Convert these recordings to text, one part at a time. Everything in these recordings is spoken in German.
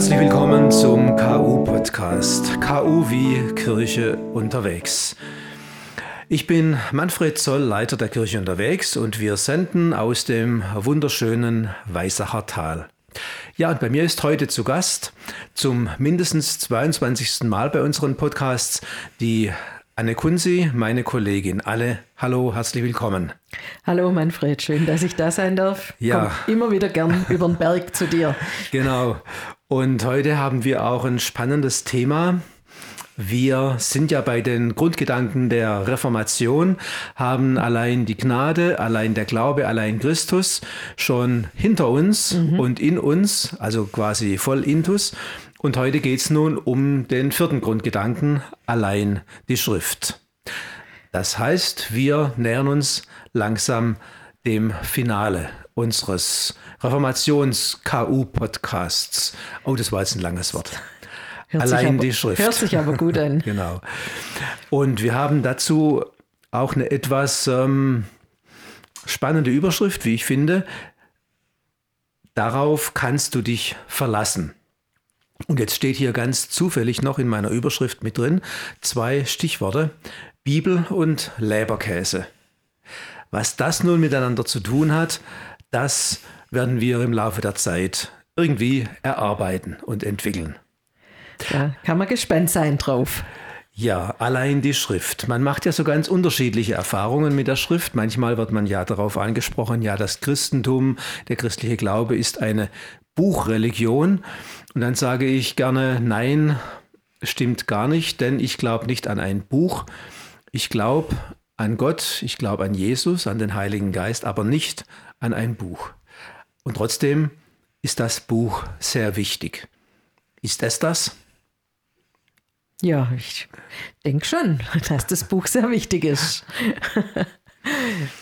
Herzlich willkommen zum KU-Podcast. KU wie Kirche unterwegs. Ich bin Manfred Zoll, Leiter der Kirche unterwegs und wir senden aus dem wunderschönen Weißacher Tal. Ja, und bei mir ist heute zu Gast zum mindestens 22. Mal bei unseren Podcasts die Anne Kunzi, meine Kollegin. Alle, hallo, herzlich willkommen. Hallo Manfred, schön, dass ich da sein darf. Ja. Komm immer wieder gern über den Berg zu dir. Genau. Und heute haben wir auch ein spannendes Thema. Wir sind ja bei den Grundgedanken der Reformation, haben allein die Gnade, allein der Glaube, allein Christus schon hinter uns mhm. und in uns, also quasi voll intus. Und heute geht es nun um den vierten Grundgedanken, allein die Schrift. Das heißt, wir nähern uns langsam dem Finale unseres Reformations-KU-Podcasts. Oh, das war jetzt ein langes Wort. Hört Allein aber, die Schrift. Hört sich aber gut an. genau. Und wir haben dazu auch eine etwas ähm, spannende Überschrift, wie ich finde. Darauf kannst du dich verlassen. Und jetzt steht hier ganz zufällig noch in meiner Überschrift mit drin zwei Stichworte, Bibel und Leberkäse. Was das nun miteinander zu tun hat, das werden wir im Laufe der Zeit irgendwie erarbeiten und entwickeln. Da kann man gespannt sein drauf. Ja, allein die Schrift. Man macht ja so ganz unterschiedliche Erfahrungen mit der Schrift. Manchmal wird man ja darauf angesprochen, ja, das Christentum, der christliche Glaube ist eine Buchreligion. Und dann sage ich gerne, nein, stimmt gar nicht, denn ich glaube nicht an ein Buch. Ich glaube an Gott, ich glaube an Jesus, an den Heiligen Geist, aber nicht an ein Buch. Und trotzdem ist das Buch sehr wichtig. Ist es das? Ja, ich denke schon, dass das Buch sehr wichtig ist.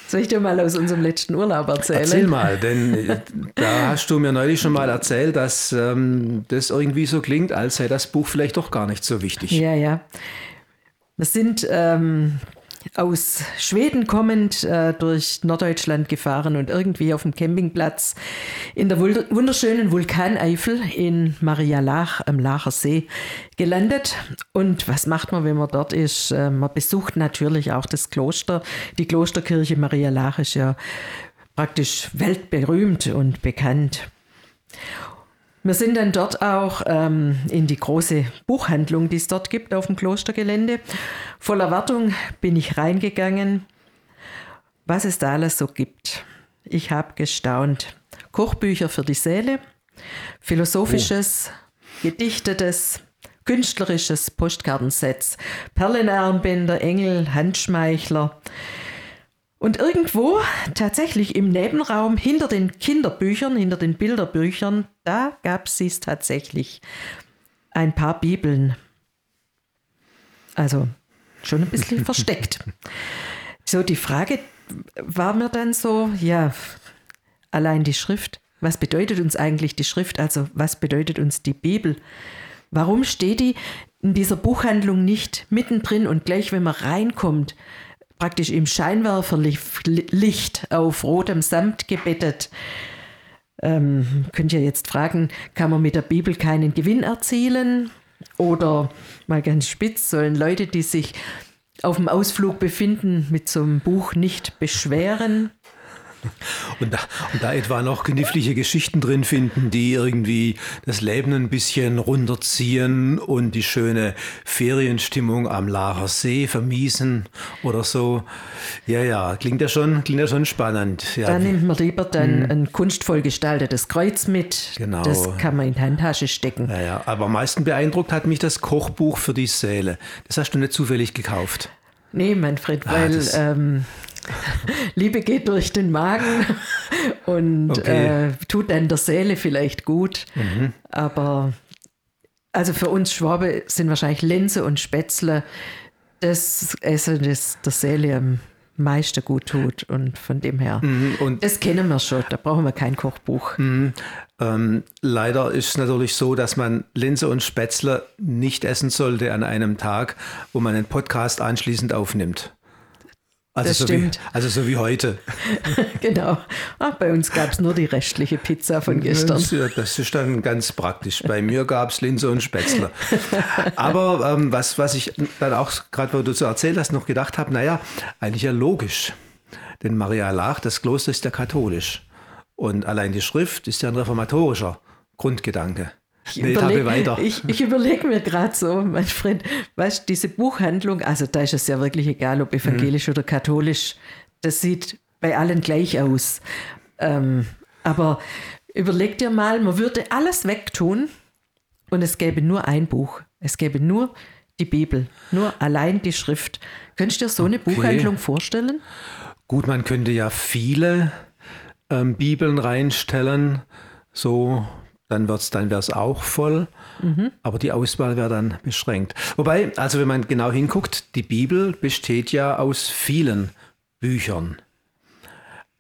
Soll ich dir mal aus unserem letzten Urlaub erzählen? Erzähl mal, denn äh, da hast du mir neulich schon mal erzählt, dass ähm, das irgendwie so klingt, als sei das Buch vielleicht doch gar nicht so wichtig. Ja, ja. Wir sind ähm, aus Schweden kommend äh, durch Norddeutschland gefahren und irgendwie auf dem Campingplatz in der wunderschönen Vulkaneifel in Maria Lach am Lacher See gelandet. Und was macht man, wenn man dort ist? Äh, man besucht natürlich auch das Kloster. Die Klosterkirche Maria Lach ist ja praktisch weltberühmt und bekannt. Wir sind dann dort auch ähm, in die große Buchhandlung, die es dort gibt auf dem Klostergelände. Voller Erwartung bin ich reingegangen, was es da alles so gibt. Ich habe gestaunt. Kochbücher für die Seele, philosophisches, oh. gedichtetes, künstlerisches Postkartensets, Perlenarmbänder, Engel, Handschmeichler, und irgendwo, tatsächlich im Nebenraum, hinter den Kinderbüchern, hinter den Bilderbüchern, da gab es tatsächlich ein paar Bibeln. Also schon ein bisschen versteckt. So, die Frage war mir dann so, ja, allein die Schrift. Was bedeutet uns eigentlich die Schrift? Also was bedeutet uns die Bibel? Warum steht die in dieser Buchhandlung nicht mittendrin und gleich, wenn man reinkommt, praktisch im Scheinwerferlicht auf rotem Samt gebettet. Ähm, könnt ihr jetzt fragen, kann man mit der Bibel keinen Gewinn erzielen? Oder mal ganz spitz, sollen Leute, die sich auf dem Ausflug befinden, mit so einem Buch nicht beschweren? Und da, und da etwa noch knifflige Geschichten drin finden, die irgendwie das Leben ein bisschen runterziehen und die schöne Ferienstimmung am Lacher See vermiesen oder so. Ja, ja, klingt ja schon, klingt ja schon spannend. Ja. Da nimmt man lieber dann hm. ein kunstvoll gestaltetes Kreuz mit. Genau. Das kann man in die Handtasche stecken. Ja, ja. Aber am meisten beeindruckt hat mich das Kochbuch für die Seele. Das hast du nicht zufällig gekauft. Nee, Manfred, ah, weil ah, ähm, Liebe geht durch den Magen und okay. äh, tut dann der Seele vielleicht gut. Mhm. Aber also für uns Schwabe sind wahrscheinlich Linse und Spätzle das Essen, das der Seele am meisten gut tut. Und von dem her, mhm. und das kennen wir schon, da brauchen wir kein Kochbuch. Mhm. Ähm, leider ist es natürlich so, dass man Linse und Spätzle nicht essen sollte an einem Tag, wo man einen Podcast anschließend aufnimmt. Also, das so stimmt. Wie, also so wie heute. genau. Ach, bei uns gab es nur die restliche Pizza von gestern. Das, ist dann ganz praktisch. Bei mir gab es Linse und Spätzle. Aber ähm, was, was ich dann auch, gerade wo du so erzählt hast, noch gedacht habe, naja, eigentlich ja logisch. Denn Maria Lach, das Kloster ist ja katholisch. Und allein die Schrift ist ja ein reformatorischer Grundgedanke. Ich überlege ich, ich überleg mir gerade so, mein Freund, weißt du, diese Buchhandlung, also da ist es ja wirklich egal, ob evangelisch mhm. oder katholisch, das sieht bei allen gleich aus. Ähm, aber überleg dir mal, man würde alles wegtun und es gäbe nur ein Buch. Es gäbe nur die Bibel, nur allein die Schrift. Könntest du dir so eine okay. Buchhandlung vorstellen? Gut, man könnte ja viele ähm, Bibeln reinstellen, so dann wird's, dann wäre es auch voll, mhm. aber die Auswahl wäre dann beschränkt. Wobei, also wenn man genau hinguckt, die Bibel besteht ja aus vielen Büchern.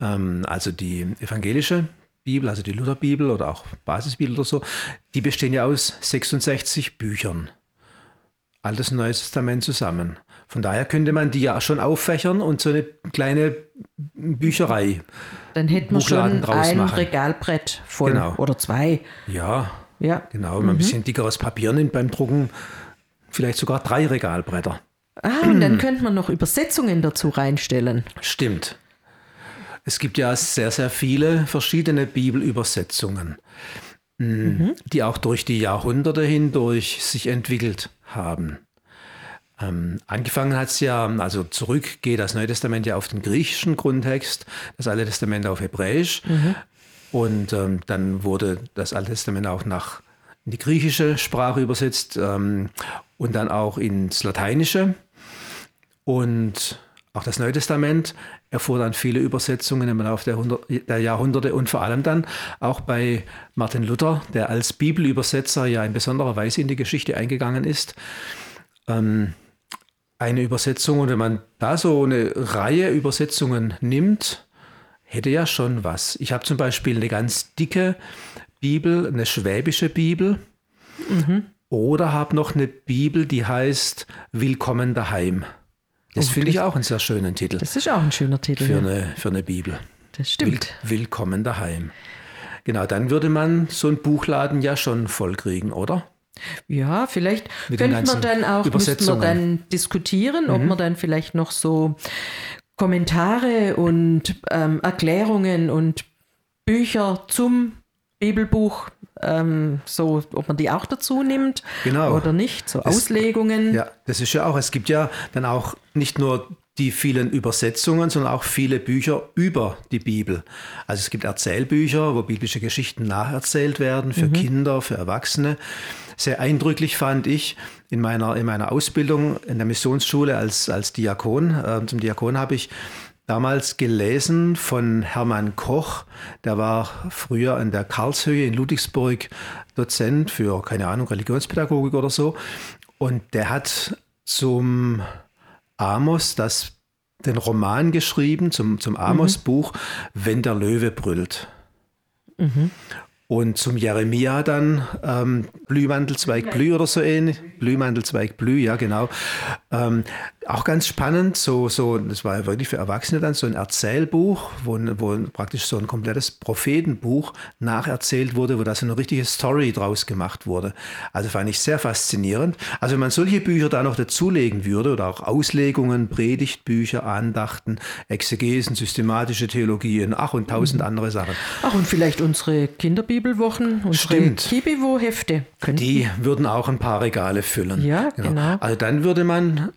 Ähm, also die evangelische Bibel, also die Lutherbibel oder auch Basisbibel oder so, die bestehen ja aus 66 Büchern. Altes und Neues Testament zusammen. Von daher könnte man die ja schon auffächern und so eine kleine Bücherei. Dann hätten wir schon ein machen. Regalbrett voll genau. oder zwei. Ja, ja. genau. Wenn man mhm. ein bisschen dickeres Papier nimmt beim Drucken, vielleicht sogar drei Regalbretter. Ah, und dann könnte man noch Übersetzungen dazu reinstellen. Stimmt. Es gibt ja sehr, sehr viele verschiedene Bibelübersetzungen, mhm. die auch durch die Jahrhunderte hindurch sich entwickelt haben. Ähm, angefangen hat es ja, also zurück geht das Neue Testament ja auf den griechischen Grundtext, das Alte Testament auf Hebräisch. Mhm. Und ähm, dann wurde das Alte Testament auch nach in die griechische Sprache übersetzt ähm, und dann auch ins Lateinische. Und auch das Neue Testament erfuhr dann viele Übersetzungen im Laufe der, der, Jahrhunderte und vor allem dann auch bei Martin Luther, der als Bibelübersetzer ja in besonderer Weise in die Geschichte eingegangen ist. Ähm, eine Übersetzung und wenn man da so eine Reihe Übersetzungen nimmt, hätte ja schon was. Ich habe zum Beispiel eine ganz dicke Bibel, eine schwäbische Bibel mhm. oder habe noch eine Bibel, die heißt Willkommen daheim. Das oh, finde ich auch einen sehr schönen Titel. Das ist auch ein schöner Titel. Für, ja. eine, für eine Bibel. Das stimmt. Will, willkommen daheim. Genau, dann würde man so einen Buchladen ja schon vollkriegen, oder? Ja, vielleicht könnte man dann auch, müssten wir dann diskutieren, mhm. ob man dann vielleicht noch so Kommentare und ähm, Erklärungen und Bücher zum Bibelbuch, ähm, so, ob man die auch dazu nimmt genau. oder nicht, so das, Auslegungen. Ja, das ist ja auch, es gibt ja dann auch nicht nur die vielen Übersetzungen, sondern auch viele Bücher über die Bibel. Also es gibt Erzählbücher, wo biblische Geschichten nacherzählt werden für mhm. Kinder, für Erwachsene. Sehr eindrücklich fand ich in meiner, in meiner Ausbildung in der Missionsschule als, als Diakon. Äh, zum Diakon habe ich damals gelesen von Hermann Koch. Der war früher an der Karlshöhe in Ludwigsburg Dozent für, keine Ahnung, Religionspädagogik oder so. Und der hat zum Amos das, den Roman geschrieben, zum, zum Amos-Buch, mhm. Wenn der Löwe brüllt. Mhm. Und zum Jeremia dann ähm, Blühmantelzweig Blü oder so ähnlich. Blühmantelzweig Blü, ja genau. Ähm, auch ganz spannend, so, so, das war ja wirklich für Erwachsene dann so ein Erzählbuch, wo, wo praktisch so ein komplettes Prophetenbuch nacherzählt wurde, wo da so eine richtige Story draus gemacht wurde. Also fand ich sehr faszinierend. Also wenn man solche Bücher da noch dazulegen würde oder auch Auslegungen, Predigtbücher, Andachten, Exegesen, systematische Theologien, ach und tausend mhm. andere Sachen. Ach und vielleicht unsere Kinderbibelwochen, unsere Kibiwo-Hefte. Die würden auch ein paar Regale füllen. Ja, genau. genau. Also dann würde man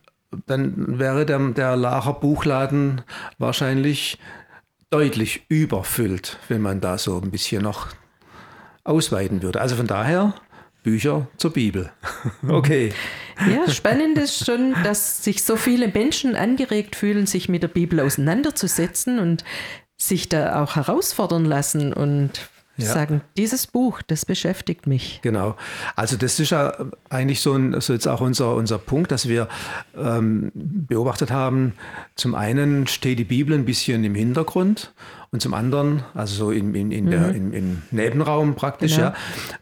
dann wäre der, der Lacher Buchladen wahrscheinlich deutlich überfüllt, wenn man da so ein bisschen noch ausweiten würde. Also von daher Bücher zur Bibel. okay. Ja, spannend ist schon, dass sich so viele Menschen angeregt fühlen, sich mit der Bibel auseinanderzusetzen und sich da auch herausfordern lassen und ja. sagen, dieses Buch, das beschäftigt mich. Genau. Also das ist ja eigentlich so, ein, so jetzt auch unser, unser Punkt, dass wir ähm, beobachtet haben, zum einen steht die Bibel ein bisschen im Hintergrund und zum anderen, also so in, in, in mhm. der, in, im Nebenraum praktisch, genau. ja.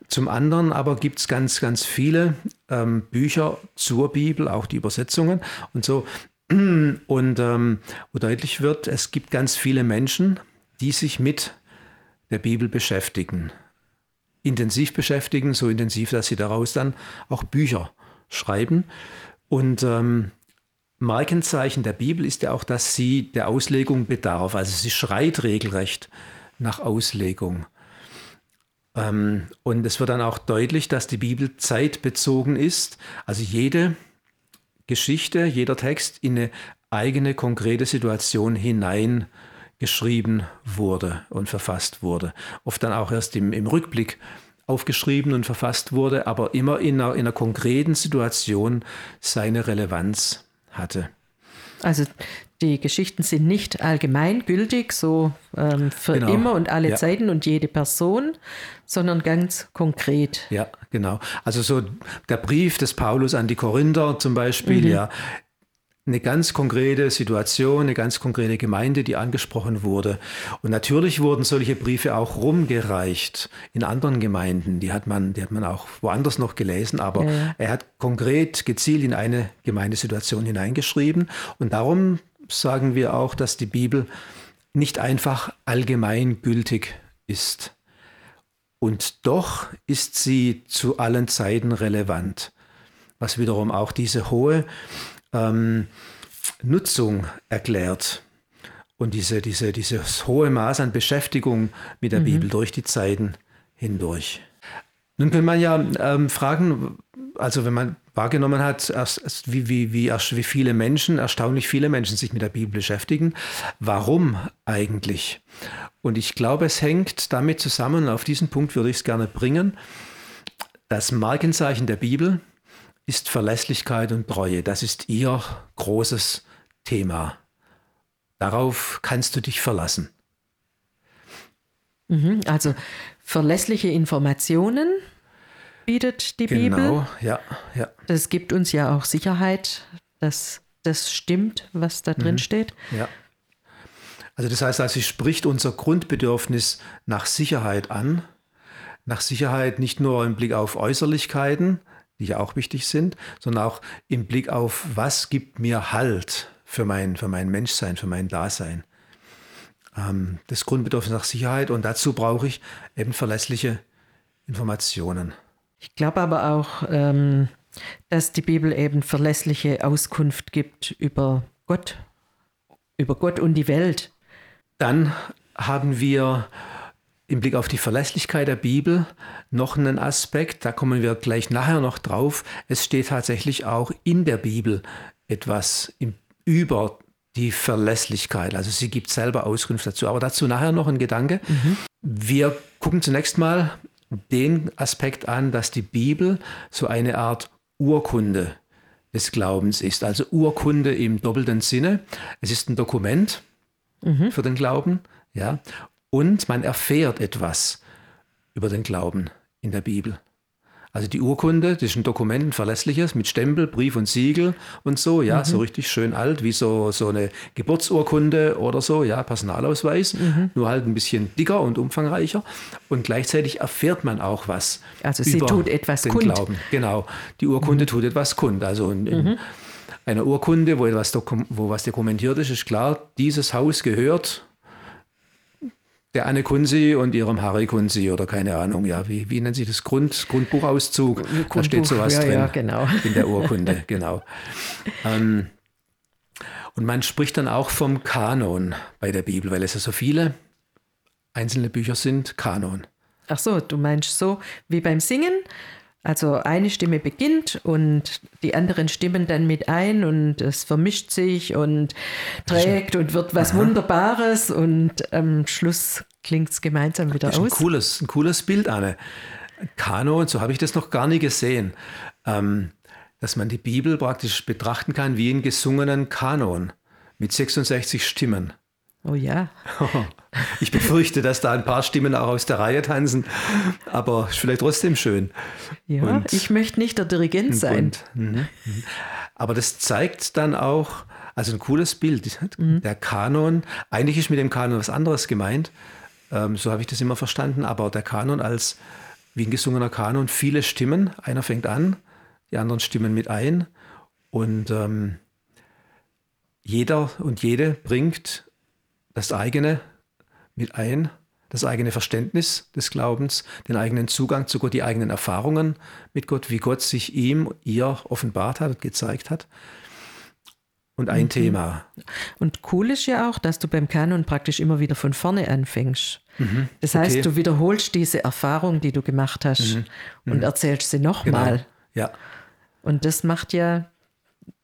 Zum anderen aber gibt es ganz, ganz viele ähm, Bücher zur Bibel, auch die Übersetzungen und so. Und ähm, wo deutlich wird, es gibt ganz viele Menschen, die sich mit der Bibel beschäftigen. Intensiv beschäftigen, so intensiv, dass sie daraus dann auch Bücher schreiben. Und ähm, Markenzeichen der Bibel ist ja auch, dass sie der Auslegung bedarf. Also sie schreit regelrecht nach Auslegung. Ähm, und es wird dann auch deutlich, dass die Bibel zeitbezogen ist. Also jede Geschichte, jeder Text in eine eigene konkrete Situation hineingeschrieben wurde und verfasst wurde. Oft dann auch erst im, im Rückblick aufgeschrieben und verfasst wurde, aber immer in einer, in einer konkreten Situation seine Relevanz hatte. Also die Geschichten sind nicht allgemeingültig, so ähm, für genau. immer und alle ja. Zeiten und jede Person, sondern ganz konkret. Ja, genau. Also so der Brief des Paulus an die Korinther zum Beispiel, mhm. ja, eine ganz konkrete Situation, eine ganz konkrete Gemeinde, die angesprochen wurde. Und natürlich wurden solche Briefe auch rumgereicht in anderen Gemeinden. Die hat man, die hat man auch woanders noch gelesen, aber ja, ja. er hat konkret gezielt in eine Gemeindesituation hineingeschrieben. Und darum sagen wir auch, dass die Bibel nicht einfach allgemeingültig ist. Und doch ist sie zu allen Zeiten relevant, was wiederum auch diese hohe ähm, Nutzung erklärt und diese, diese, dieses hohe Maß an Beschäftigung mit der mhm. Bibel durch die Zeiten hindurch. Nun kann man ja ähm, fragen, also wenn man wahrgenommen hat, wie, wie, wie, wie viele Menschen, erstaunlich viele Menschen sich mit der Bibel beschäftigen, warum eigentlich? Und ich glaube, es hängt damit zusammen, und auf diesen Punkt würde ich es gerne bringen, das Markenzeichen der Bibel ist Verlässlichkeit und Treue. Das ist ihr großes Thema. Darauf kannst du dich verlassen. Mhm, also verlässliche Informationen bietet die genau, Bibel. Genau, ja, ja. Das gibt uns ja auch Sicherheit, dass das stimmt, was da drin mhm, steht. Ja. Also das heißt, also sie spricht unser Grundbedürfnis nach Sicherheit an. Nach Sicherheit nicht nur im Blick auf Äußerlichkeiten, die ja auch wichtig sind, sondern auch im Blick auf, was gibt mir Halt für mein, für mein Menschsein, für mein Dasein. Ähm, das Grundbedürfnis nach Sicherheit und dazu brauche ich eben verlässliche Informationen. Ich glaube aber auch, ähm, dass die Bibel eben verlässliche Auskunft gibt über Gott, über Gott und die Welt. Dann haben wir im Blick auf die Verlässlichkeit der Bibel noch einen Aspekt, da kommen wir gleich nachher noch drauf. Es steht tatsächlich auch in der Bibel etwas im, über die Verlässlichkeit. Also sie gibt selber Auskunft dazu. Aber dazu nachher noch ein Gedanke. Mhm. Wir gucken zunächst mal den Aspekt an, dass die Bibel so eine Art Urkunde des Glaubens ist. Also Urkunde im doppelten Sinne. Es ist ein Dokument mhm. für den Glauben. Ja, und man erfährt etwas über den Glauben in der Bibel. Also die Urkunde, das ist ein Dokument, ein verlässliches, mit Stempel, Brief und Siegel und so, ja, mhm. so richtig schön alt, wie so, so eine Geburtsurkunde oder so, ja, Personalausweis, mhm. nur halt ein bisschen dicker und umfangreicher. Und gleichzeitig erfährt man auch was. Also sie tut etwas den kund. Glauben. Genau, die Urkunde mhm. tut etwas kund. Also in, in mhm. einer Urkunde, wo, etwas wo was dokumentiert ist, ist klar, dieses Haus gehört der Anne Kunzi und ihrem Harry Kunzi oder keine Ahnung, ja, wie, wie nennen Sie das? Grund, Grundbuchauszug? Grundbuch, da steht sowas ja, drin ja, genau. in der Urkunde, genau. Ähm, und man spricht dann auch vom Kanon bei der Bibel, weil es ja so viele einzelne Bücher sind, Kanon. Ach so, du meinst so wie beim Singen? Also eine Stimme beginnt und die anderen stimmen dann mit ein und es vermischt sich und trägt und wird was Aha. Wunderbares und am Schluss klingt es gemeinsam wieder das ist aus. Ein cooles, ein cooles Bild, Anne. Kanon, so habe ich das noch gar nie gesehen. Ähm, dass man die Bibel praktisch betrachten kann wie einen gesungenen Kanon mit 66 Stimmen. Oh ja. Ich befürchte, dass da ein paar Stimmen auch aus der Reihe tanzen, aber ist vielleicht trotzdem schön. Ja, und, ich möchte nicht der Dirigent sein. Und, mhm, mhm. aber das zeigt dann auch, also ein cooles Bild. Mhm. Der Kanon, eigentlich ist mit dem Kanon was anderes gemeint, ähm, so habe ich das immer verstanden, aber der Kanon als wie ein gesungener Kanon, viele Stimmen, einer fängt an, die anderen stimmen mit ein und ähm, jeder und jede bringt das eigene mit ein, das eigene Verständnis des Glaubens, den eigenen Zugang zu Gott, die eigenen Erfahrungen mit Gott, wie Gott sich ihm, ihr offenbart hat, gezeigt hat. Und ein mhm. Thema. Und cool ist ja auch, dass du beim Kanon praktisch immer wieder von vorne anfängst. Mhm. Das heißt, okay. du wiederholst diese Erfahrung, die du gemacht hast mhm. und mhm. erzählst sie nochmal. Genau. Ja. Und das macht ja,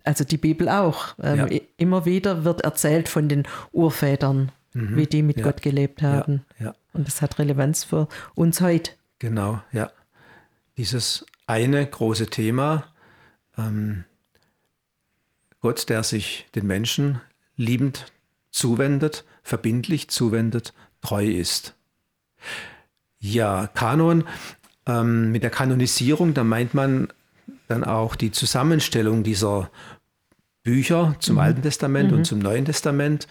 also die Bibel auch. Ähm, ja. Immer wieder wird erzählt von den Urvätern mhm. wie die mit ja. Gott gelebt haben. Ja. Und das hat Relevanz für uns heute. Genau, ja. Dieses eine große Thema, ähm, Gott, der sich den Menschen liebend zuwendet, verbindlich zuwendet, treu ist. Ja, Kanon, ähm, mit der Kanonisierung, da meint man dann auch die Zusammenstellung dieser Bücher zum mhm. Alten Testament mhm. und zum Neuen Testament.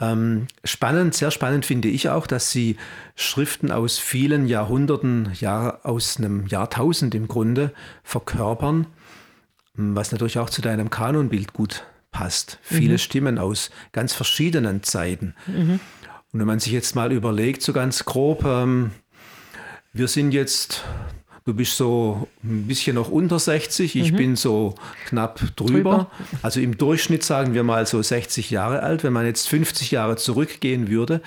Ähm, spannend, sehr spannend finde ich auch, dass sie Schriften aus vielen Jahrhunderten, ja, aus einem Jahrtausend im Grunde verkörpern, was natürlich auch zu deinem Kanonbild gut passt. Viele mhm. Stimmen aus ganz verschiedenen Zeiten. Mhm. Und wenn man sich jetzt mal überlegt, so ganz grob, ähm, wir sind jetzt Du bist so ein bisschen noch unter 60, ich mhm. bin so knapp drüber. drüber. Also im Durchschnitt sagen wir mal so 60 Jahre alt. Wenn man jetzt 50 Jahre zurückgehen würde,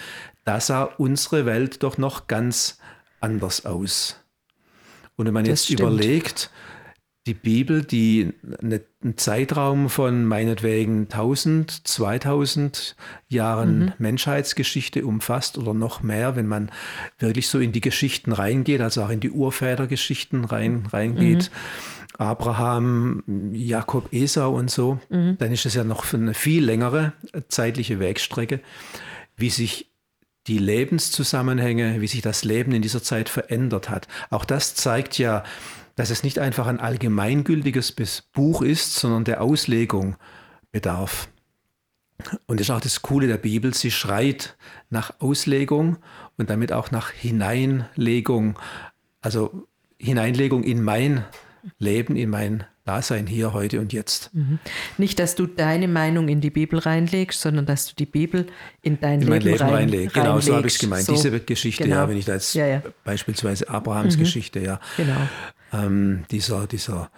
da sah unsere Welt doch noch ganz anders aus. Und wenn man das jetzt stimmt. überlegt, die Bibel, die einen Zeitraum von meinetwegen 1000, 2000 Jahren mhm. Menschheitsgeschichte umfasst oder noch mehr, wenn man wirklich so in die Geschichten reingeht, also auch in die Urvätergeschichten rein, reingeht. Mhm. Abraham, Jakob, Esau und so, mhm. dann ist es ja noch für eine viel längere zeitliche Wegstrecke, wie sich die Lebenszusammenhänge, wie sich das Leben in dieser Zeit verändert hat. Auch das zeigt ja, dass es nicht einfach ein allgemeingültiges Buch ist, sondern der Auslegung bedarf. Und das ist auch das Coole der Bibel, sie schreit nach Auslegung und damit auch nach Hineinlegung, also Hineinlegung in mein Leben, in mein Dasein hier, heute und jetzt. Mhm. Nicht, dass du deine Meinung in die Bibel reinlegst, sondern dass du die Bibel in dein in Leben, Leben rein, reinlegst. Genau, so habe ich es gemeint. So. Diese Geschichte, genau. ja, wenn ich da jetzt ja, ja. beispielsweise Abrahams mhm. Geschichte, ja. Genau ähm, dieser, dieser,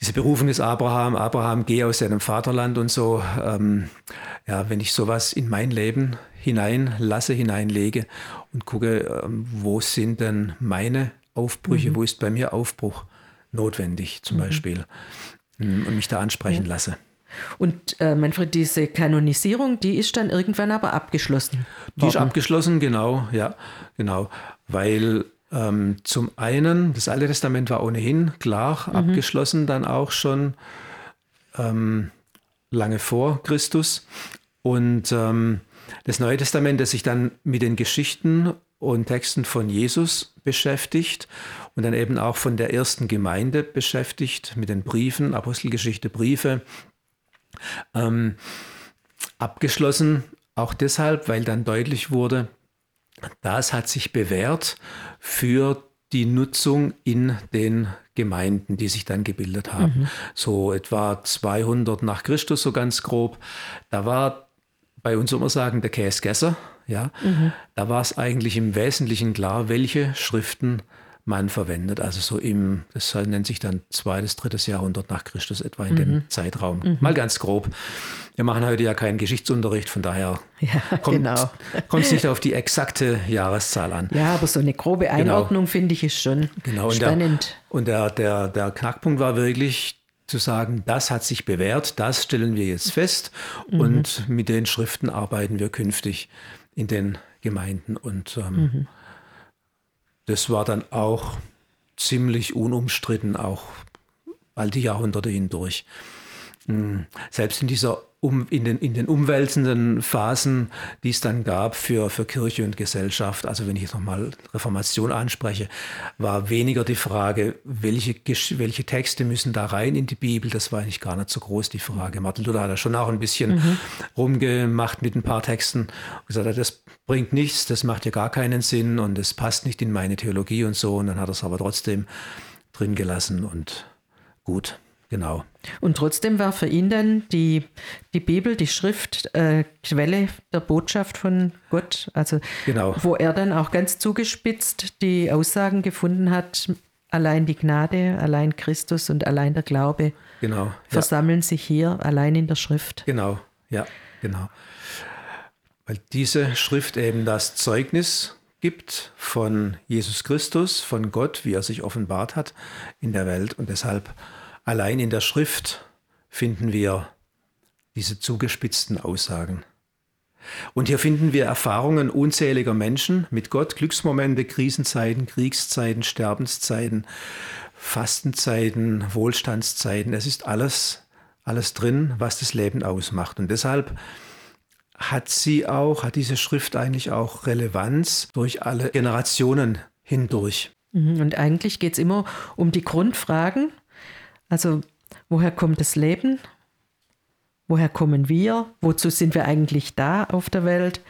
diese Berufung des Abraham, Abraham, geh aus deinem Vaterland und so. Ähm, ja, wenn ich sowas in mein Leben hineinlasse, hineinlege und gucke, ähm, wo sind denn meine Aufbrüche, mhm. wo ist bei mir Aufbruch notwendig zum mhm. Beispiel ähm, und mich da ansprechen ja. lasse. Und äh, Manfred, diese Kanonisierung, die ist dann irgendwann aber abgeschlossen. Die ist abgeschlossen, genau, ja, genau, weil ähm, zum einen, das Alte Testament war ohnehin klar mhm. abgeschlossen, dann auch schon ähm, lange vor Christus. Und ähm, das Neue Testament, das sich dann mit den Geschichten und Texten von Jesus beschäftigt und dann eben auch von der ersten Gemeinde beschäftigt, mit den Briefen, Apostelgeschichte, Briefe. Ähm, abgeschlossen auch deshalb, weil dann deutlich wurde, das hat sich bewährt für die Nutzung in den Gemeinden, die sich dann gebildet haben. Mhm. So etwa 200 nach Christus, so ganz grob. Da war bei uns immer sagen der Käsgesser, ja, mhm. da war es eigentlich im Wesentlichen klar, welche Schriften man verwendet. Also so im, das nennt sich dann zweites, drittes Jahrhundert nach Christus etwa in mhm. dem Zeitraum. Mhm. Mal ganz grob. Wir machen heute ja keinen Geschichtsunterricht, von daher ja, kommt genau. es nicht auf die exakte Jahreszahl an. Ja, aber so eine grobe genau. Einordnung genau. finde ich ist schon genau. spannend. Und, der, und der, der, der Knackpunkt war wirklich, zu sagen, das hat sich bewährt, das stellen wir jetzt fest mhm. und mit den Schriften arbeiten wir künftig in den Gemeinden. Und ähm, mhm das war dann auch ziemlich unumstritten, auch all die Jahrhunderte hindurch. Hm, selbst in dieser um, in, den, in den umwälzenden Phasen, die es dann gab für, für Kirche und Gesellschaft, also wenn ich jetzt nochmal Reformation anspreche, war weniger die Frage, welche, welche Texte müssen da rein in die Bibel, das war eigentlich gar nicht so groß die Frage. Martin Luther hat da schon auch ein bisschen mhm. rumgemacht mit ein paar Texten und gesagt, das bringt nichts, das macht ja gar keinen Sinn und es passt nicht in meine Theologie und so und dann hat er es aber trotzdem drin gelassen und gut. Genau. Und trotzdem war für ihn dann die, die Bibel, die Schrift, äh, Quelle der Botschaft von Gott. Also Genau. wo er dann auch ganz zugespitzt die Aussagen gefunden hat, allein die Gnade, allein Christus und allein der Glaube Genau. Ja. versammeln sich hier allein in der Schrift. Genau, ja, genau. Weil diese Schrift eben das Zeugnis gibt von Jesus Christus, von Gott, wie er sich offenbart hat in der Welt. Und deshalb allein in der Schrift finden wir diese zugespitzten Aussagen. Und hier finden wir Erfahrungen unzähliger Menschen mit Gott, Glücksmomente, Krisenzeiten, Kriegszeiten, Sterbenszeiten, Fastenzeiten, Wohlstandszeiten. Es ist alles, alles drin, was das Leben ausmacht. Und deshalb hat sie auch, hat diese Schrift eigentlich auch Relevanz durch alle Generationen hindurch. Mhm, Und eigentlich geht es immer um die Grundfragen. Also, woher kommt das Leben? Woher kommen wir? Wozu sind wir eigentlich da auf der Welt?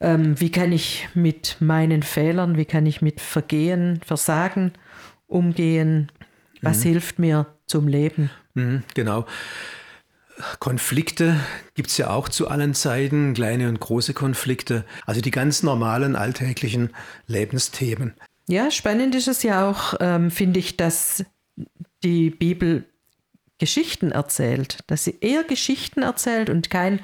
Ähm, wie kann ich mit meinen Fehlern, wie kann ich mit Vergehen, Versagen umgehen? Was hilft mir zum Leben? Mhm, genau. Konflikte gibt es ja auch zu allen Zeiten, kleine und große Konflikte. Also die ganz normalen alltäglichen Lebensthemen. Ja, spannend ist es ja auch, ähm, finde ich, dass die Bibel Geschichten erzählt, dass sie eher Geschichten erzählt und kein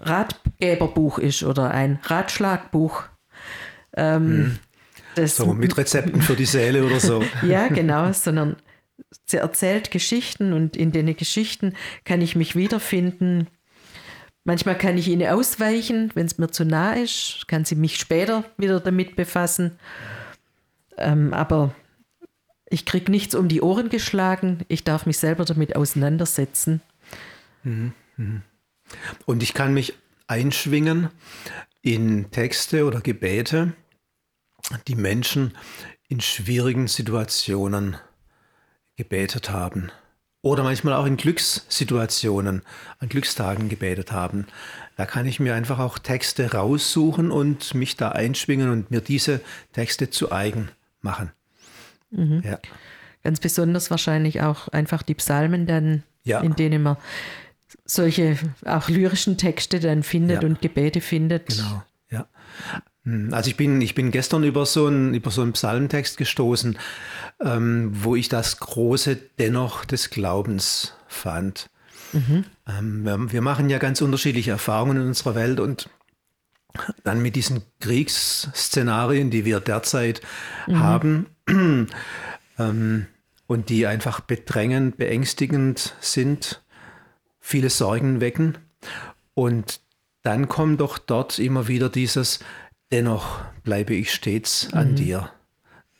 Ratgeberbuch ist oder ein Ratschlagbuch. Ähm, das, So mit Rezepten für die Seele oder so. ja, genau, sondern sie erzählt Geschichten und in den Geschichten kann ich mich wiederfinden. Manchmal kann ich ihnen ausweichen, wenn es mir zu nah ist, kann sie mich später wieder damit befassen. Ähm, aber ich kriege nichts um die Ohren geschlagen. Ich darf mich selber damit auseinandersetzen. Und ich kann mich einschwingen in Texte oder Gebete, die Menschen in schwierigen Situationen gebetet haben. Oder manchmal auch in Glückssituationen, an Glückstagen gebetet haben. Da kann ich mir einfach auch Texte raussuchen und mich da einschwingen und mir diese Texte zu eigen machen. Ja. Ganz besonders wahrscheinlich auch einfach die Psalmen dann, Ja. in denen man solche auch lyrischen Texte dann findet Ja. und Gebete findet. Genau, ja. Hm, Also ich bin, ich bin gestern über so einen, über so einen Psalmtext gestoßen, ähm, wo ich das große Dennoch des Glaubens fand. Ähm, wir, wir machen ja ganz unterschiedliche Erfahrungen in unserer Welt und dann mit diesen Kriegsszenarien, die wir derzeit haben ähm, und die einfach bedrängend, beängstigend sind, viele Sorgen wecken. Und dann kommt doch dort immer wieder dieses, dennoch bleibe ich stets an dir,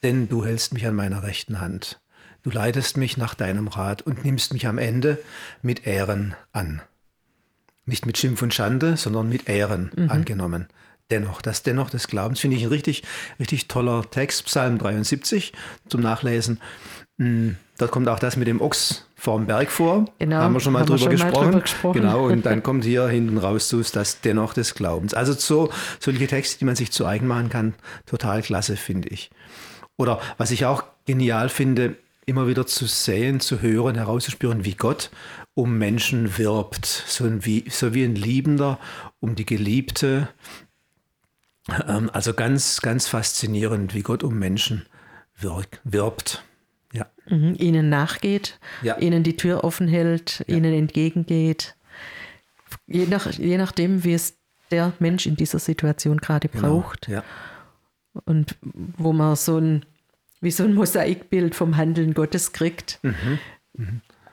denn du hältst mich an meiner rechten Hand. Du leitest mich nach deinem Rat und nimmst mich am Ende mit Ehren an. Nicht mit Schimpf und Schande, sondern mit Ehren angenommen. Dennoch, das Dennoch des Glaubens finde ich ein richtig, richtig toller Text, Psalm 73 zum Nachlesen. Mm, Dort kommt auch das mit dem Ochs vorm Berg vor. Genau, haben wir schon mal, drüber, schon mal gesprochen. drüber gesprochen. Genau, und dann kommt hier hinten raus zu das Dennoch des Glaubens. Also so solche Texte, die man sich zu eigen machen kann, total klasse, finde ich. Oder was ich auch genial finde, immer wieder zu sehen, zu hören, herauszuspüren, wie Gott um Menschen wirbt. So, wie, so wie ein Liebender um die Geliebte. Ähm, Also ganz, ganz faszinierend, wie Gott um Menschen wirbt. Ja. Mhm, ihnen nachgeht, Ja. ihnen die Tür offen hält, ihnen entgegengeht. Je, nach, je nachdem, wie es der Mensch in dieser Situation gerade Genau. braucht. Ja. Und wo man so ein, wie so ein Mosaikbild vom Handeln Gottes kriegt.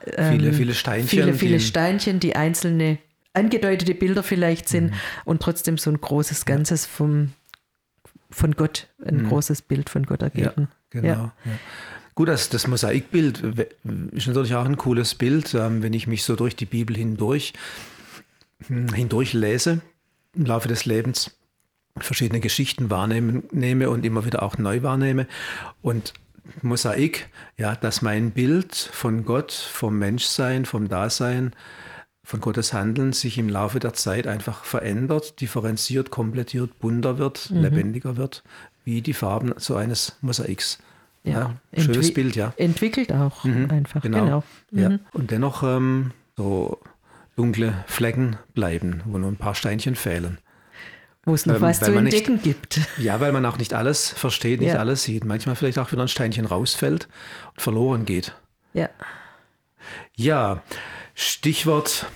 Viele, viele Steinchen. Viele, viele die- Steinchen, die einzelne angedeutete Bilder vielleicht sind Mhm. und trotzdem so ein großes Ganzes vom, von Gott, ein großes Bild von Gott Mhm. Ja, ergeben. genau. Ja. Ja. Gut, das, das Mosaikbild ist natürlich auch ein cooles Bild, ähm, wenn ich mich so durch die Bibel hindurch, hm, hindurch lese, im Laufe des Lebens verschiedene Geschichten wahrnehmen nehme und immer wieder auch neu wahrnehme. Und Mosaik, ja, dass mein Bild von Gott, vom Menschsein, vom Dasein, von Gottes Handeln sich im Laufe der Zeit einfach verändert, differenziert, komplettiert, bunter wird, lebendiger wird, wie die Farben so eines Mosaiks Ja, ja schönes Bild, ja. Entwickelt auch Mhm, einfach, genau. genau. Ja. Mhm. Und dennoch ähm, so dunkle Flecken bleiben, wo nur ein paar Steinchen fehlen. Wo es noch Ähm, was weil zu man nicht- entdecken gibt. Ja, weil man auch nicht alles versteht, nicht Ja. alles sieht. Manchmal vielleicht auch wieder ein Steinchen rausfällt und verloren geht. Ja, Ja, Stichwort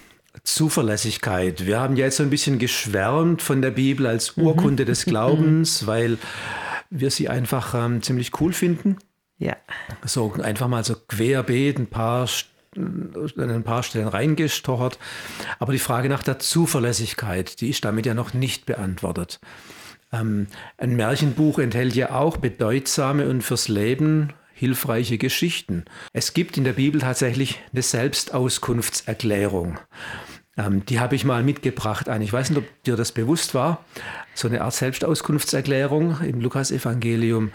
Zuverlässigkeit. Wir haben ja jetzt so ein bisschen geschwärmt von der Bibel als Urkunde des Glaubens, weil wir sie einfach ähm, ziemlich cool finden. ja, So einfach mal so querbeet ein paar, St- an ein paar Stellen reingestochert. Aber die Frage nach der Zuverlässigkeit, die ist damit ja noch nicht beantwortet. Ähm, ein Märchenbuch enthält ja auch bedeutsame und fürs Leben hilfreiche Geschichten. Es gibt in der Bibel tatsächlich eine Selbstauskunftserklärung. Ähm, die habe ich mal mitgebracht an. Ich weiß nicht, ob dir das bewusst war. So eine Art Selbstauskunftserklärung im Lukas-Evangelium.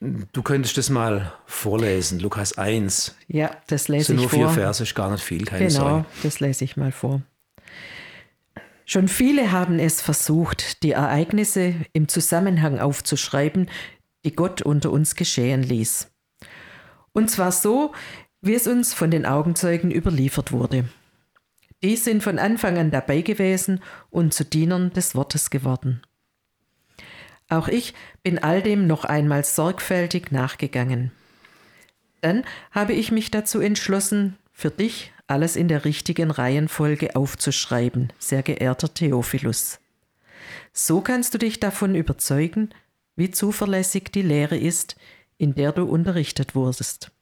Du könntest das mal vorlesen, Lukas 1. ja, das Das lese sind ich nur vier vor. Verse, ist gar nicht viel, keine Genau, Sorge. das lese ich mal vor. Schon viele haben es versucht, die Ereignisse im Zusammenhang aufzuschreiben, die Gott unter uns geschehen ließ. Und zwar so, wie es uns von den Augenzeugen überliefert wurde. Die sind von Anfang an dabei gewesen und zu Dienern des Wortes geworden. Auch ich bin all dem noch einmal sorgfältig nachgegangen. Dann habe ich mich dazu entschlossen, für dich alles in der richtigen Reihenfolge aufzuschreiben, sehr geehrter Theophilus. So kannst du dich davon überzeugen, wie zuverlässig die Lehre ist, in der du unterrichtet wurdest.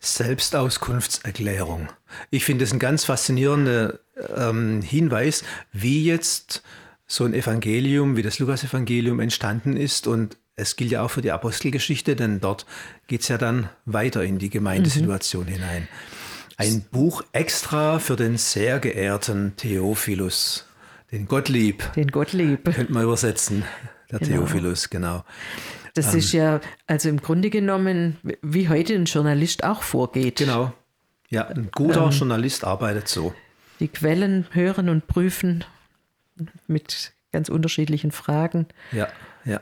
Selbstauskunftserklärung. Ich finde es ein ganz faszinierender ähm, Hinweis, wie jetzt so ein Evangelium wie das Lukas-Evangelium entstanden ist. Und es gilt ja auch für die Apostelgeschichte, denn dort geht es ja dann weiter in die Gemeindesituation hinein. Ein Buch extra für den sehr geehrten Theophilus, den Gottlieb, Den Gottlieb. könnte man übersetzen. Der Genau. Theophilus, genau. Das ist ja also im Grunde genommen, wie heute ein Journalist auch vorgeht. Genau. Ja, ein guter Journalist arbeitet so. Die Quellen hören und prüfen mit ganz unterschiedlichen Fragen. Ja, ja.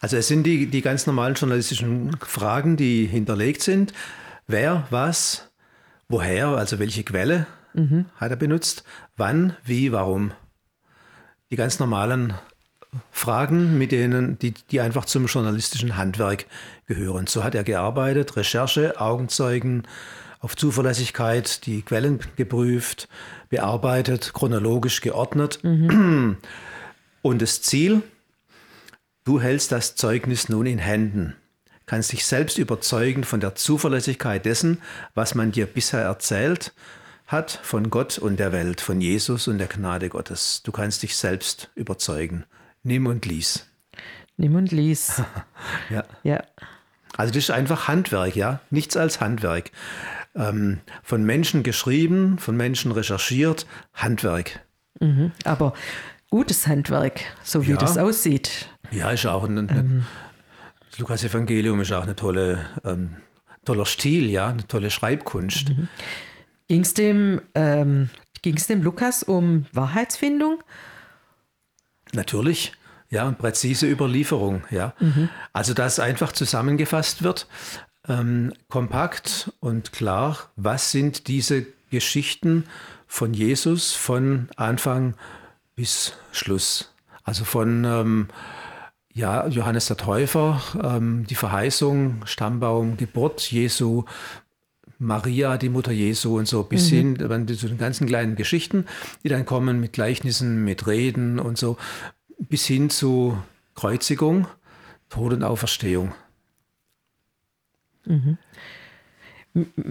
Also es sind die, die ganz normalen journalistischen Fragen, die hinterlegt sind. Wer, was, woher, also welche Quelle hat er benutzt, wann, wie, warum. Die ganz normalen Fragen, mit denen, die, die einfach zum journalistischen Handwerk gehören. So hat er gearbeitet, Recherche, Augenzeugen, auf Zuverlässigkeit, die Quellen geprüft, bearbeitet, chronologisch geordnet. Und das Ziel, du hältst das Zeugnis nun in Händen, kannst dich selbst überzeugen von der Zuverlässigkeit dessen, was man dir bisher erzählt hat von Gott und der Welt, von Jesus und der Gnade Gottes. Du kannst dich selbst überzeugen. Nimm und lies. Nimm und lies. Ja. ja. Also das ist einfach Handwerk, ja, nichts als Handwerk. Ähm, von Menschen geschrieben, von Menschen recherchiert, Handwerk. Mhm. Aber gutes Handwerk, so wie Ja. das aussieht. Ja, ist auch ein, ein das Lukas-Evangelium ist auch eine tolle, ähm, toller Stil, ja, eine tolle Schreibkunst. Ging es dem, ähm, ging's dem Lukas um Wahrheitsfindung? Natürlich, ja, präzise Überlieferung, ja. Also, dass einfach zusammengefasst wird, ähm, kompakt und klar, was sind diese Geschichten von Jesus von Anfang bis Schluss. Also von ähm, ja, Johannes der Täufer, ähm, die Verheißung, Stammbaum, Geburt Jesu, Maria, die Mutter Jesu und so, bis hin dann zu den ganzen kleinen Geschichten, die dann kommen mit Gleichnissen, mit Reden und so, bis hin zu Kreuzigung, Tod und Auferstehung.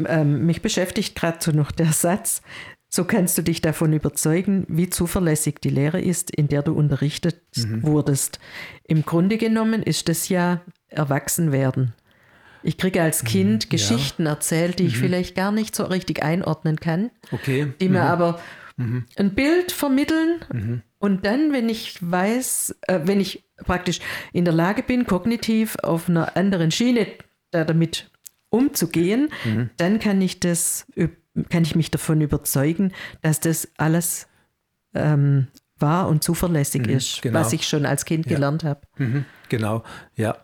Ähm, mich beschäftigt gerade so noch der Satz, so kannst du dich davon überzeugen, wie zuverlässig die Lehre ist, in der du unterrichtet wurdest. Im Grunde genommen ist das ja Erwachsenwerden. Ich kriege als Kind Geschichten erzählt, die ich vielleicht gar nicht so richtig einordnen kann, Okay. die mir aber ein Bild vermitteln und dann, wenn ich weiß, äh, wenn ich praktisch in der Lage bin, kognitiv auf einer anderen Schiene damit umzugehen, dann kann ich das, kann ich mich davon überzeugen, dass das alles ähm, wahr und zuverlässig ist, genau. was ich schon als Kind gelernt habe. Mhm, genau, ja.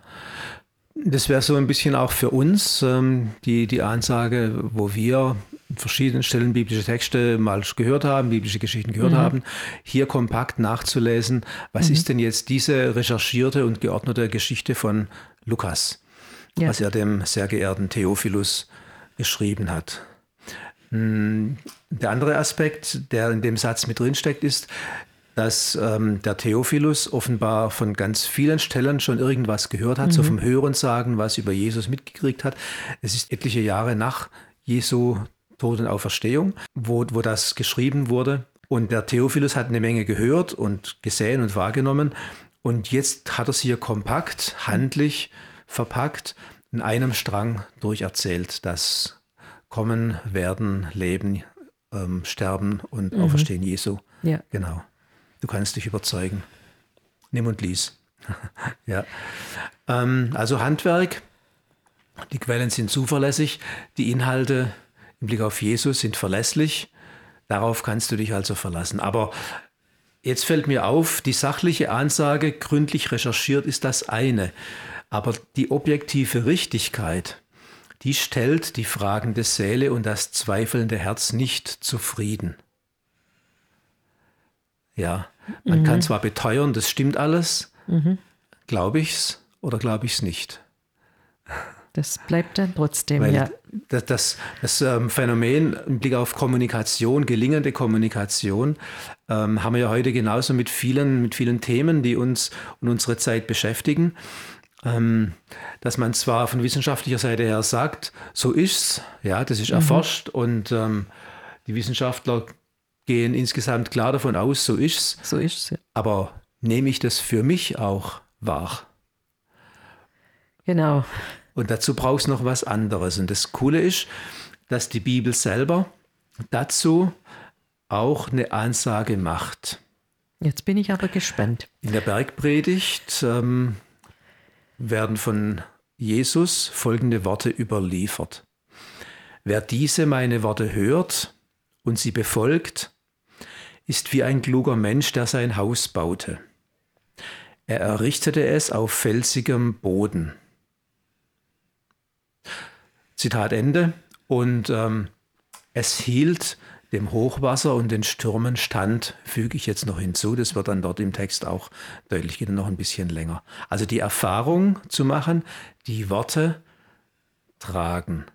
Das wäre so ein bisschen auch für uns ähm, die, die Ansage, wo wir an verschiedenen Stellen biblische Texte mal gehört haben, biblische Geschichten gehört mhm. haben, hier kompakt nachzulesen, was mhm. ist denn jetzt diese recherchierte und geordnete Geschichte von Lukas, ja. was er dem sehr geehrten Theophilus geschrieben hat. Hm, der andere Aspekt, der in dem Satz mit drinsteckt, ist, dass ähm, der Theophilus offenbar von ganz vielen Stellen schon irgendwas gehört hat, mhm. so vom Hörensagen, was über Jesus mitgekriegt hat. Es ist etliche Jahre nach Jesu Tod und Auferstehung, wo, wo das geschrieben wurde. Und der Theophilus hat eine Menge gehört und gesehen und wahrgenommen. Und jetzt hat er es hier kompakt, handlich verpackt, in einem Strang durcherzählt, das Kommen, Werden, Leben, ähm, Sterben und mhm. Auferstehen Jesu. Ja. Genau. Du kannst dich überzeugen. Nimm und lies. ja. Ähm, also Handwerk. Die Quellen sind zuverlässig. Die Inhalte im Blick auf Jesus sind verlässlich. Darauf kannst du dich also verlassen. Aber jetzt fällt mir auf, die sachliche Ansage, gründlich recherchiert, ist das eine. Aber die objektive Richtigkeit, die stellt die fragende Seele und das zweifelnde Herz nicht zufrieden. Ja, man mhm. kann zwar beteuern, das stimmt alles, mhm. glaube ich's oder glaube ich's nicht. Das bleibt dann trotzdem, Weil ja. Das, das, das ähm, Phänomen im Blick auf Kommunikation, gelingende Kommunikation, ähm, haben wir ja heute genauso mit vielen, mit vielen Themen, die uns und unsere Zeit beschäftigen. Ähm, dass man zwar von wissenschaftlicher Seite her sagt, so ist's, ja, das ist mhm. erforscht und ähm, die Wissenschaftler gehen insgesamt klar davon aus, so ist's. So ist's, ja. Aber nehme ich das für mich auch wahr? Genau. Und dazu brauchst du noch was anderes. Und das Coole ist, dass die Bibel selber dazu auch eine Ansage macht. Jetzt bin ich aber gespannt. In der Bergpredigt ähm, werden von Jesus folgende Worte überliefert. Wer diese meine Worte hört und sie befolgt, ist wie ein kluger Mensch, der sein Haus baute. Er errichtete es auf felsigem Boden. Zitat Ende. Und ähm, es hielt dem Hochwasser und den Stürmen stand, füge ich jetzt noch hinzu, das wird dann dort im Text auch deutlich, geht noch ein bisschen länger. Also die Erfahrung zu machen, die Worte tragen.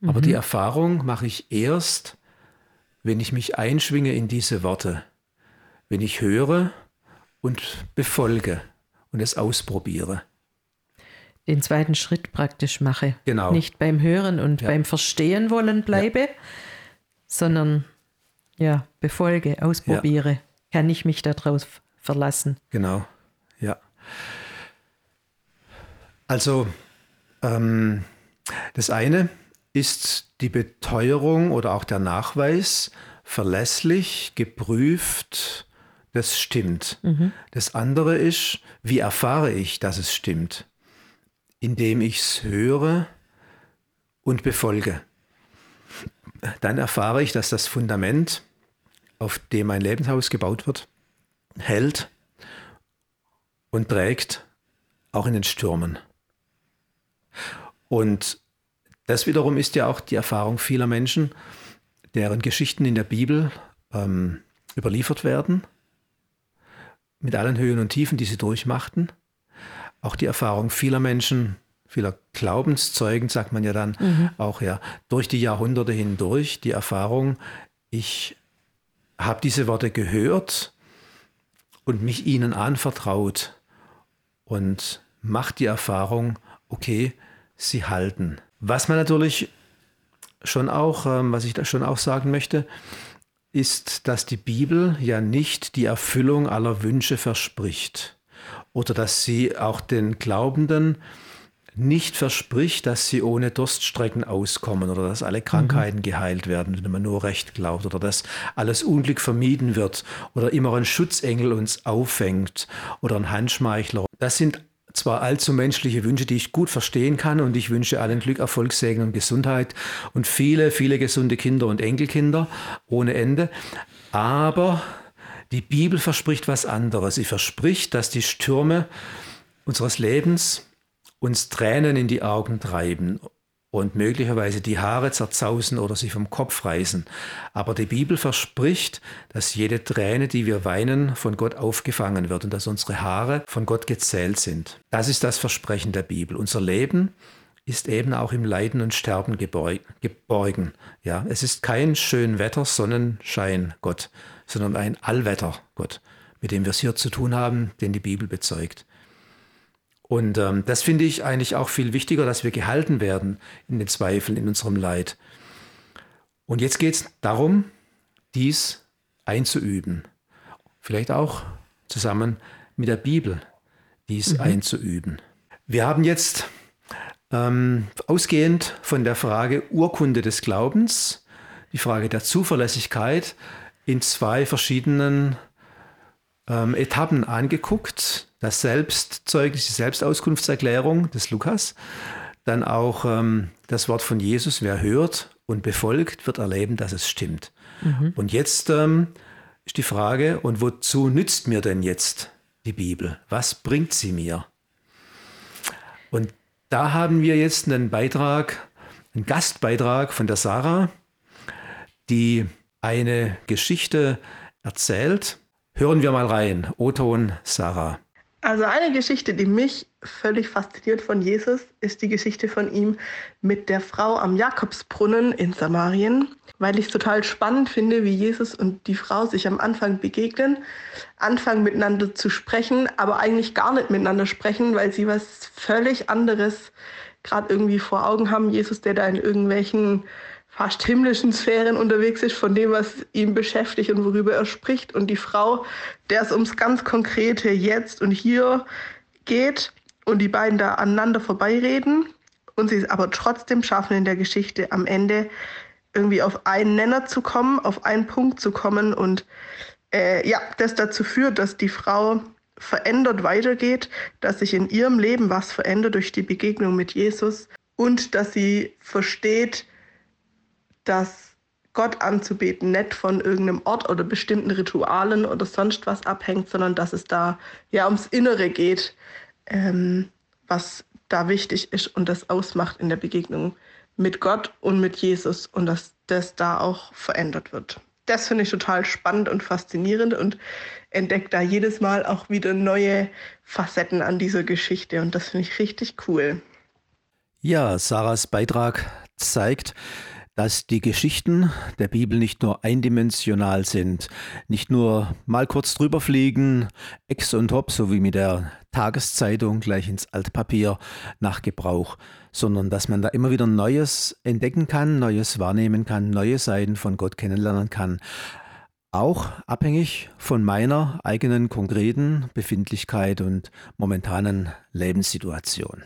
Mhm. Aber die Erfahrung mache ich erst, wenn ich mich einschwinge in diese Worte, wenn ich höre und befolge und es ausprobiere. Den zweiten Schritt praktisch mache. Genau. Nicht beim Hören und ja. beim Verstehen wollen bleibe, ja. sondern ja, befolge, ausprobiere. Ja. Kann ich mich darauf verlassen? Genau, ja. Also, ähm, das eine ist die Beteuerung oder auch der Nachweis verlässlich, geprüft, das stimmt. Mhm. Das andere ist, wie erfahre ich, dass es stimmt? Indem ich es höre und befolge. Dann erfahre ich, dass das Fundament, auf dem mein Lebenshaus gebaut wird, hält und trägt, auch in den Stürmen. Und das wiederum ist ja auch die Erfahrung vieler Menschen, deren Geschichten in der Bibel ähm, überliefert werden, mit allen Höhen und Tiefen, die sie durchmachten. Auch die Erfahrung vieler Menschen, vieler Glaubenszeugen, sagt man ja dann mhm. auch ja, durch die Jahrhunderte hindurch, die Erfahrung, ich habe diese Worte gehört und mich ihnen anvertraut und macht die Erfahrung, okay, sie halten. Was man natürlich schon auch, ähm, was ich da schon auch sagen möchte, ist, dass die Bibel ja nicht die Erfüllung aller Wünsche verspricht oder dass sie auch den Glaubenden nicht verspricht, dass sie ohne Durststrecken auskommen oder dass alle Krankheiten mhm. geheilt werden, wenn man nur recht glaubt oder dass alles Unglück vermieden wird oder immer ein Schutzengel uns auffängt oder ein Handschmeichler. Das sind zwar allzu menschliche Wünsche, die ich gut verstehen kann und ich wünsche allen Glück, Erfolg, Segen und Gesundheit und viele, viele gesunde Kinder und Enkelkinder ohne Ende. Aber die Bibel verspricht was anderes. Sie verspricht, dass die Stürme unseres Lebens uns Tränen in die Augen treiben und möglicherweise die Haare zerzausen oder sich vom Kopf reißen. Aber die Bibel verspricht, dass jede Träne, die wir weinen, von Gott aufgefangen wird und dass unsere Haare von Gott gezählt sind. Das ist das Versprechen der Bibel. Unser Leben ist eben auch im Leiden und Sterben geborgen. Ja, es ist kein Schönwetter, Sonnenschein Gott, sondern ein Allwetter Gott, mit dem wir es hier zu tun haben, den die Bibel bezeugt. Und ähm, das finde ich eigentlich auch viel wichtiger, dass wir gehalten werden in den Zweifeln, in unserem Leid. Und jetzt geht es darum, dies einzuüben. Vielleicht auch zusammen mit der Bibel, dies mhm. einzuüben. Wir haben jetzt ähm, ausgehend von der Frage Urkunde des Glaubens, die Frage der Zuverlässigkeit in zwei verschiedenen ähm, Etappen angeguckt. Das Selbstzeugnis, die Selbstauskunftserklärung des Lukas, dann auch ähm, das Wort von Jesus, wer hört und befolgt, wird erleben, dass es stimmt. Mhm. Und jetzt ähm, ist die Frage, und wozu nützt mir denn jetzt die Bibel? Was bringt sie mir? Und da haben wir jetzt einen Beitrag, einen Gastbeitrag von der Sarah, die eine Geschichte erzählt. Hören wir mal rein. O-Ton Sarah. Also eine Geschichte, die mich völlig fasziniert von Jesus, ist die Geschichte von ihm mit der Frau am Jakobsbrunnen in Samarien, weil ich es total spannend finde, wie Jesus und die Frau sich am Anfang begegnen, anfangen miteinander zu sprechen, aber eigentlich gar nicht miteinander sprechen, weil sie was völlig anderes gerade irgendwie vor Augen haben. Jesus, der da in irgendwelchen fast himmlischen Sphären unterwegs ist, von dem, was ihn beschäftigt und worüber er spricht. Und die Frau, der es ums ganz konkrete Jetzt und Hier geht und die beiden da aneinander vorbeireden und sie es aber trotzdem schaffen in der Geschichte am Ende irgendwie auf einen Nenner zu kommen, auf einen Punkt zu kommen und äh, ja, das dazu führt, dass die Frau verändert weitergeht, dass sich in ihrem Leben was verändert durch die Begegnung mit Jesus und dass sie versteht, dass Gott anzubeten nicht von irgendeinem Ort oder bestimmten Ritualen oder sonst was abhängt, sondern dass es da ja ums Innere geht, ähm, was da wichtig ist und das ausmacht in der Begegnung mit Gott und mit Jesus und dass das da auch verändert wird. Das finde ich total spannend und faszinierend und entdecke da jedes Mal auch wieder neue Facetten an dieser Geschichte und das finde ich richtig cool. Ja, Sarahs Beitrag zeigt, dass die Geschichten der Bibel nicht nur eindimensional sind, nicht nur mal kurz drüber fliegen, ex und hop, so wie mit der Tageszeitung gleich ins Altpapier nach Gebrauch, sondern dass man da immer wieder Neues entdecken kann, Neues wahrnehmen kann, neue Seiten von Gott kennenlernen kann. Auch abhängig von meiner eigenen konkreten Befindlichkeit und momentanen Lebenssituation.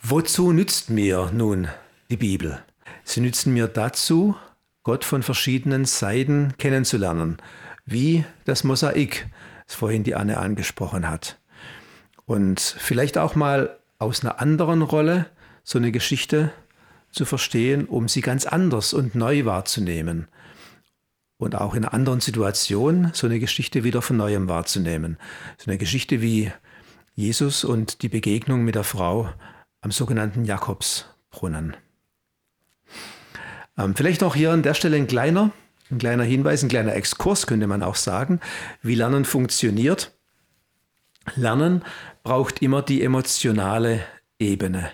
Wozu nützt mir nun die Bibel? Sie nützen mir dazu, Gott von verschiedenen Seiten kennenzulernen, wie das Mosaik, das vorhin die Anne angesprochen hat. Und vielleicht auch mal aus einer anderen Rolle so eine Geschichte zu verstehen, um sie ganz anders und neu wahrzunehmen. Und auch in einer anderen Situation so eine Geschichte wieder von neuem wahrzunehmen. So eine Geschichte wie Jesus und die Begegnung mit der Frau am sogenannten Jakobsbrunnen. Ähm, vielleicht auch hier an der Stelle ein kleiner, ein kleiner Hinweis, ein kleiner Exkurs könnte man auch sagen, wie Lernen funktioniert. Lernen braucht immer die emotionale Ebene.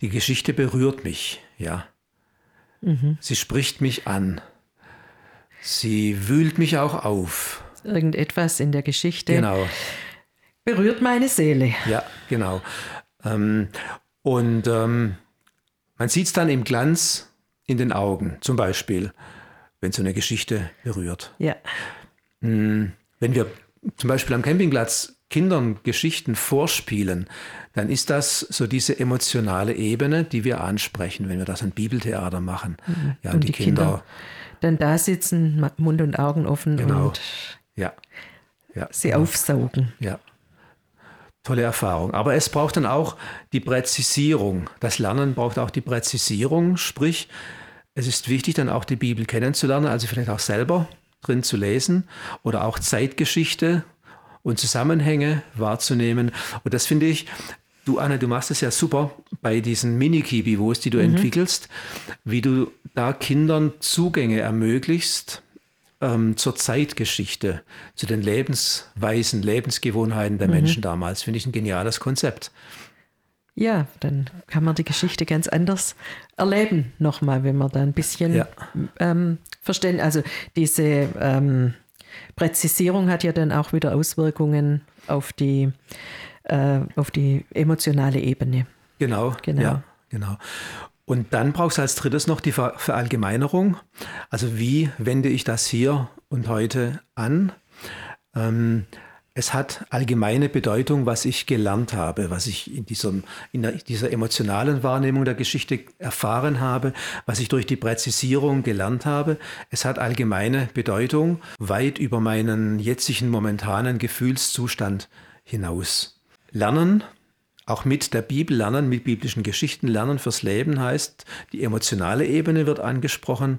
Die Geschichte berührt mich, ja. Mhm. Sie spricht mich an. Sie wühlt mich auch auf. Irgendetwas in der Geschichte genau. berührt meine Seele. Ja, genau. Ähm, und ähm, man sieht es dann im Glanz in den Augen, zum Beispiel, wenn so eine Geschichte berührt. Ja. Hm, wenn wir zum Beispiel am Campingplatz Kindern Geschichten vorspielen, dann ist das so diese emotionale Ebene, die wir ansprechen, wenn wir das an Bibeltheater machen. Mhm. Ja, und, und die, die Kinder, Kinder, dann da sitzen, Mund und Augen offen genau. und ja. Ja, sie aufsaugen. Ja, tolle Erfahrung. Aber es braucht dann auch die Präzisierung. Das Lernen braucht auch die Präzisierung, sprich, es ist wichtig, dann auch die Bibel kennenzulernen, also vielleicht auch selber drin zu lesen oder auch Zeitgeschichte und Zusammenhänge wahrzunehmen. Und das finde ich, du Anne, du machst es ja super bei diesen Mini-Kibivos, die du mhm. entwickelst, wie du da Kindern Zugänge ermöglicht ähm, zur Zeitgeschichte, zu den Lebensweisen, Lebensgewohnheiten der mhm. Menschen damals. Finde ich ein geniales Konzept. Ja, dann kann man die Geschichte ganz anders erleben, nochmal, wenn man da ein bisschen ja. ähm, verstehen. Also diese ähm, Präzisierung hat ja dann auch wieder Auswirkungen auf die, äh, auf die emotionale Ebene. Genau, genau. Ja, genau. Und dann brauchst du als drittes noch die Ver Verallgemeinerung. Also wie wende ich das hier und heute an? Ähm, es hat allgemeine Bedeutung, was ich gelernt habe, was ich in, diesem, in dieser emotionalen Wahrnehmung der Geschichte erfahren habe, was ich durch die Präzisierung gelernt habe. Es hat allgemeine Bedeutung, weit über meinen jetzigen momentanen Gefühlszustand hinaus. Lernen, auch mit der Bibel lernen, mit biblischen Geschichten lernen fürs Leben heißt, die emotionale Ebene wird angesprochen.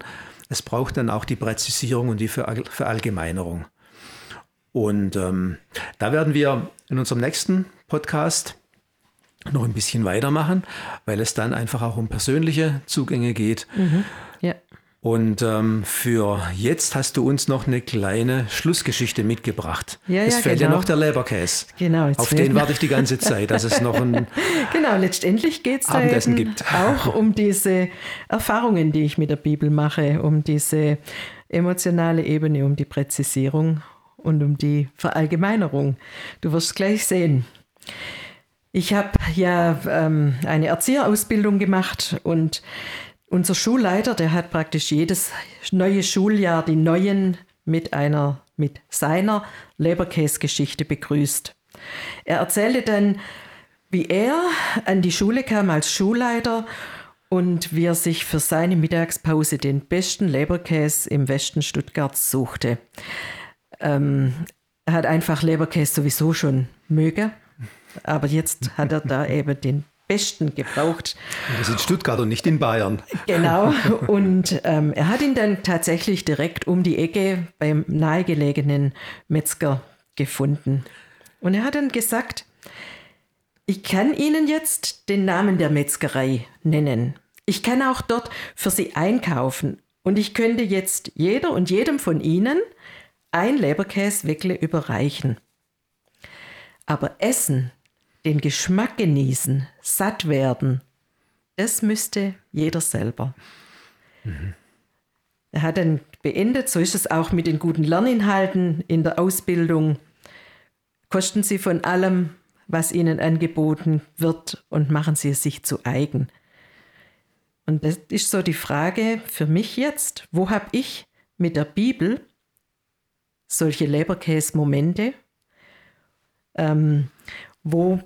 Es braucht dann auch die Präzisierung und die Verallgemeinerung. Und ähm, da werden wir in unserem nächsten Podcast noch ein bisschen weitermachen, weil es dann einfach auch um persönliche Zugänge geht. Mhm. Und ähm, für jetzt hast du uns noch eine kleine Schlussgeschichte mitgebracht. Ja, es ja, fehlt genau. ja noch der Leberkäse. Genau. Auf den warte ich die ganze Zeit, dass es noch ein Genau, letztendlich geht es gibt. auch um diese Erfahrungen, die ich mit der Bibel mache, um diese emotionale Ebene, um die Präzisierung und um die Verallgemeinerung. Du wirst gleich sehen. Ich habe ja ähm, eine Erzieherausbildung gemacht und unser Schulleiter, der hat praktisch jedes neue Schuljahr die Neuen mit einer, mit seiner Leberkäse-Geschichte begrüßt. Er erzählte dann, wie er an die Schule kam als Schulleiter und wie er sich für seine Mittagspause den besten Leberkäse im Westen Stuttgarts suchte. Ähm, er hat einfach Leberkäse sowieso schon möge, aber jetzt hat er da eben den besten gebraucht. Das ist in Stuttgart und nicht in Bayern. Genau. Und ähm, er hat ihn dann tatsächlich direkt um die Ecke beim nahegelegenen Metzger gefunden. Und er hat dann gesagt, ich kann Ihnen jetzt den Namen der Metzgerei nennen. Ich kann auch dort für Sie einkaufen. Und ich könnte jetzt jeder und jedem von Ihnen ein Leberkäse wirklich überreichen. Aber essen, den Geschmack genießen, satt werden, das müsste jeder selber. Mhm. Er hat dann beendet, so ist es auch mit den guten Lerninhalten in der Ausbildung. Kosten Sie von allem, was Ihnen angeboten wird und machen Sie es sich zu eigen. Und das ist so die Frage für mich jetzt, wo habe ich mit der Bibel solche Leberkäse-Momente. Ähm, wo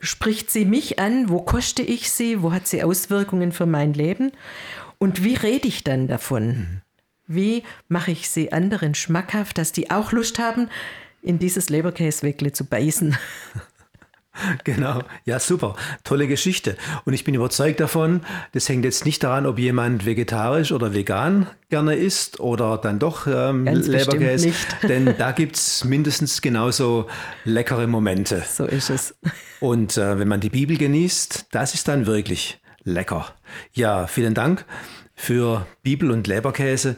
spricht sie mich an? Wo koste ich sie? Wo hat sie Auswirkungen für mein Leben? Und wie rede ich dann davon? Mhm. Wie mache ich sie anderen schmackhaft, dass die auch Lust haben, in dieses Leberkäse-Weckle zu beißen? Genau, ja super, tolle Geschichte. Und ich bin überzeugt davon, das hängt jetzt nicht daran, ob jemand vegetarisch oder vegan gerne isst oder dann doch ähm, Leberkäse, denn da gibt es mindestens genauso leckere Momente. So ist es. Und äh, wenn man die Bibel genießt, das ist dann wirklich lecker. Ja, vielen Dank für Bibel und Leberkäse.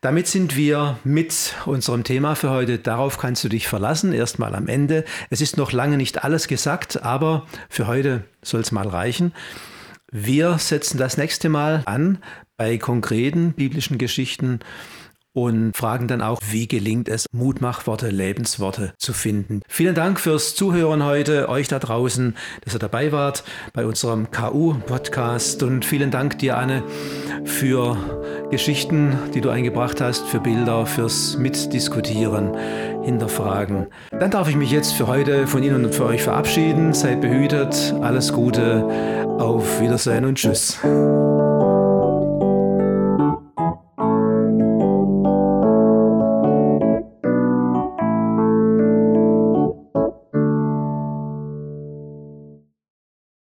Damit sind wir mit unserem Thema für heute. Darauf kannst du dich verlassen, erstmal am Ende. Es ist noch lange nicht alles gesagt, aber für heute soll es mal reichen. Wir setzen das nächste Mal an bei konkreten biblischen Geschichten und fragen dann auch, wie gelingt es, Mutmachworte, Lebensworte zu finden. Vielen Dank fürs Zuhören heute, euch da draußen, dass ihr dabei wart bei unserem KU-Podcast und vielen Dank dir, Anne, für Geschichten, die du eingebracht hast, für Bilder, fürs Mitdiskutieren, Hinterfragen. Dann darf ich mich jetzt für heute von Ihnen und für euch verabschieden. Seid behütet, alles Gute, auf Wiedersehen und Tschüss.